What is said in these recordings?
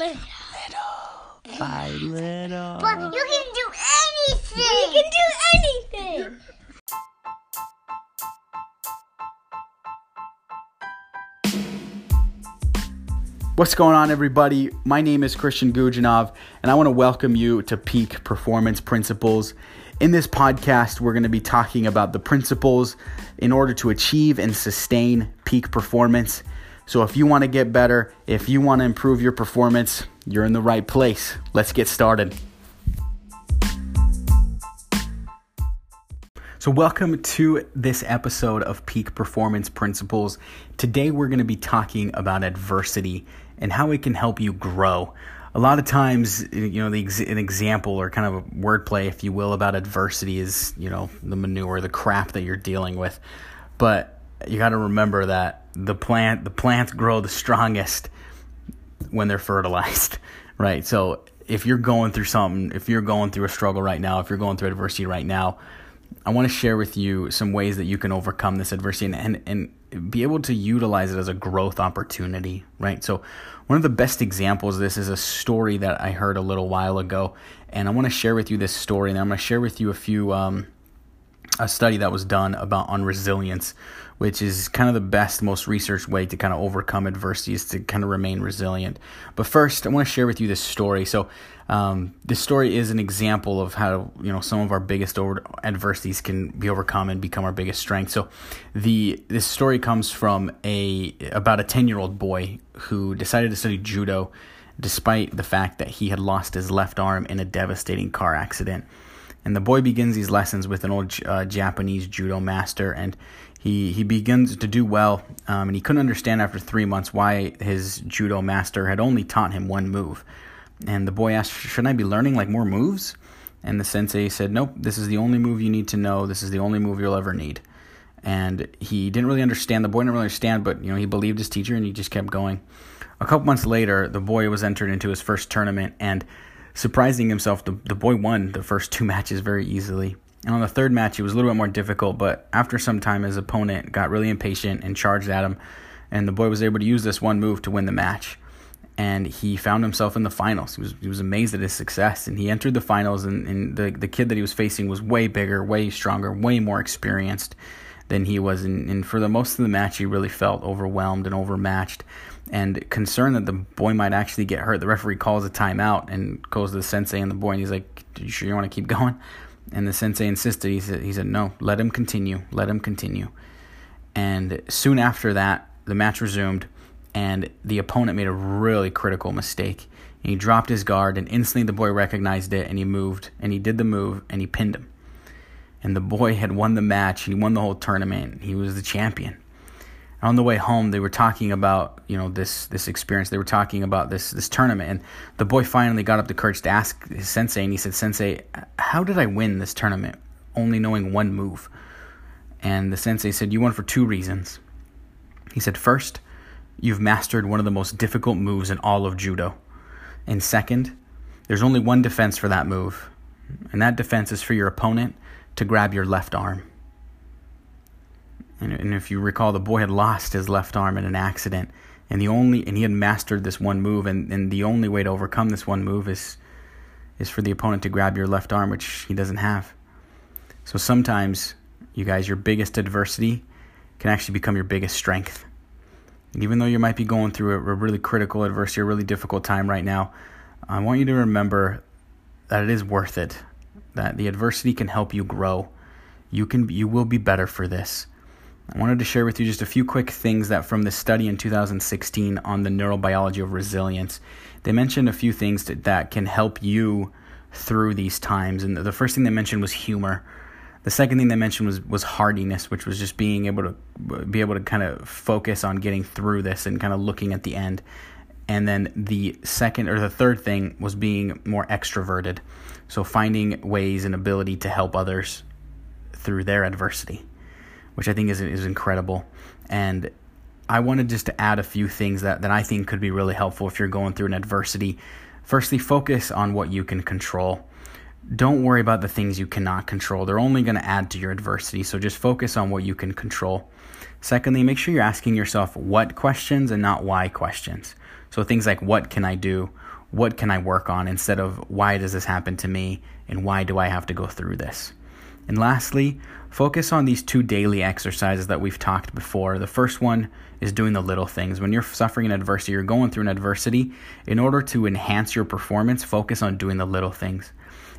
Little. By little. But you can do anything. You can do anything. What's going on, everybody? My name is Christian Gujanov, and I want to welcome you to Peak Performance Principles. In this podcast, we're going to be talking about the principles in order to achieve and sustain peak performance. So, if you want to get better, if you want to improve your performance, you're in the right place. Let's get started. So, welcome to this episode of Peak Performance Principles. Today, we're going to be talking about adversity and how it can help you grow. A lot of times, you know, the an example or kind of a wordplay, if you will, about adversity is, you know, the manure, the crap that you're dealing with. But you got to remember that the plant, the plants grow the strongest when they're fertilized, right? So if you're going through something, if you're going through a struggle right now, if you're going through adversity right now, I want to share with you some ways that you can overcome this adversity and, and, and be able to utilize it as a growth opportunity, right? So, one of the best examples of this is a story that I heard a little while ago, and I want to share with you this story, and I'm going to share with you a few um, a study that was done about on resilience, which is kind of the best, most researched way to kind of overcome adversity is to kind of remain resilient. But first, I want to share with you this story. So, um, this story is an example of how you know some of our biggest over- adversities can be overcome and become our biggest strength. So, the this story comes from a about a ten year old boy who decided to study judo, despite the fact that he had lost his left arm in a devastating car accident. And the boy begins these lessons with an old uh, Japanese judo master, and he he begins to do well. Um, and he couldn't understand after three months why his judo master had only taught him one move. And the boy asked, "Shouldn't I be learning like more moves?" And the sensei said, "Nope. This is the only move you need to know. This is the only move you'll ever need." And he didn't really understand. The boy didn't really understand, but you know he believed his teacher, and he just kept going. A couple months later, the boy was entered into his first tournament, and surprising himself, the, the boy won the first two matches very easily. And on the third match, it was a little bit more difficult, but after some time, his opponent got really impatient and charged at him, and the boy was able to use this one move to win the match. And he found himself in the finals. He was he was amazed at his success, and he entered the finals. And, and the the kid that he was facing was way bigger, way stronger, way more experienced than he was. And, and for the most of the match, he really felt overwhelmed and overmatched and concerned that the boy might actually get hurt. The referee calls a timeout and goes to the sensei and the boy, and he's like, "You sure you want to keep going?" And the sensei insisted. He said, "He said no. Let him continue. Let him continue." And soon after that, the match resumed, and the opponent made a really critical mistake. And he dropped his guard, and instantly the boy recognized it, and he moved, and he did the move, and he pinned him. And the boy had won the match. He won the whole tournament. He was the champion. On the way home they were talking about you know this this experience. They were talking about this this tournament. And the boy finally got up the courage to ask his sensei and he said sensei how did i win this tournament only knowing one move? And the sensei said you won for two reasons. He said first you've mastered one of the most difficult moves in all of judo. And second there's only one defense for that move. And that defense is for your opponent to grab your left arm and, and if you recall, the boy had lost his left arm in an accident, and the only and he had mastered this one move, and, and the only way to overcome this one move is is for the opponent to grab your left arm, which he doesn't have. So sometimes, you guys, your biggest adversity can actually become your biggest strength. And even though you might be going through a, a really critical adversity, a really difficult time right now, I want you to remember that it is worth it. That the adversity can help you grow. You can you will be better for this. I wanted to share with you just a few quick things that from the study in 2016 on the neurobiology of resilience. They mentioned a few things that, that can help you through these times. And the first thing they mentioned was humor. The second thing they mentioned was was hardiness, which was just being able to be able to kind of focus on getting through this and kind of looking at the end. And then the second or the third thing was being more extroverted. So finding ways and ability to help others through their adversity which I think is is incredible. And I wanted just to add a few things that, that I think could be really helpful if you're going through an adversity. Firstly, focus on what you can control. Don't worry about the things you cannot control. They're only going to add to your adversity. So just focus on what you can control. Secondly, make sure you're asking yourself what questions and not why questions. So things like what can I do what can I work on instead of why does this happen to me and why do I have to go through this? And lastly, focus on these two daily exercises that we've talked before. The first one is doing the little things. When you're suffering an adversity, you're going through an adversity, in order to enhance your performance, focus on doing the little things.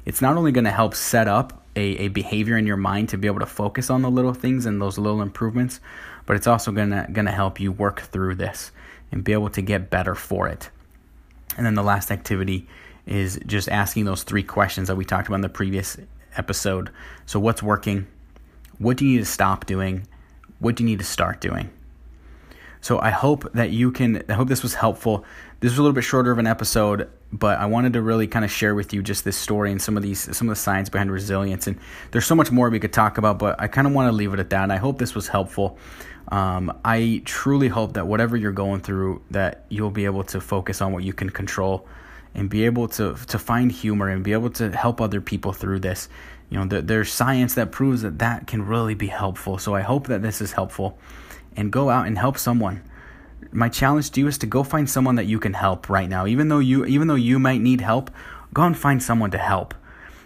It's not only going to help set up a, a behavior in your mind to be able to focus on the little things and those little improvements, but it's also going to help you work through this and be able to get better for it. And then the last activity is just asking those three questions that we talked about in the previous episode. So, what's working? What do you need to stop doing? What do you need to start doing? So, I hope that you can, I hope this was helpful. This was a little bit shorter of an episode, but I wanted to really kind of share with you just this story and some of these, some of the science behind resilience. And there's so much more we could talk about, but I kind of want to leave it at that. And I hope this was helpful. Um, I truly hope that whatever you're going through, that you'll be able to focus on what you can control and be able to to find humor and be able to help other people through this. You know, there, there's science that proves that that can really be helpful. So I hope that this is helpful, and go out and help someone. My challenge to you is to go find someone that you can help right now. Even though you even though you might need help, go and find someone to help.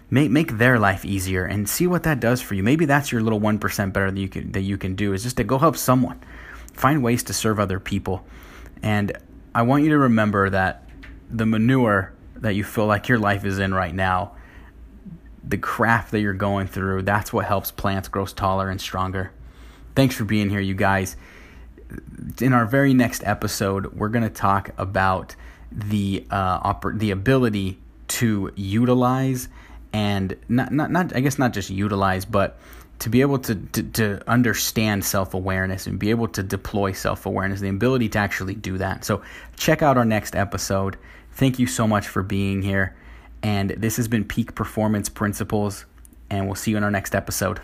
Make make their life easier and see what that does for you. Maybe that's your little one percent better that you can that you can do is just to go help someone. Find ways to serve other people. And I want you to remember that the manure that you feel like your life is in right now, the craft that you're going through, that's what helps plants grow taller and stronger. Thanks for being here, you guys. In our very next episode, we're going to talk about the uh, oper- the ability to utilize and not, not not I guess not just utilize, but to be able to, to, to understand self awareness and be able to deploy self awareness, the ability to actually do that. So, check out our next episode. Thank you so much for being here. And this has been Peak Performance Principles, and we'll see you in our next episode.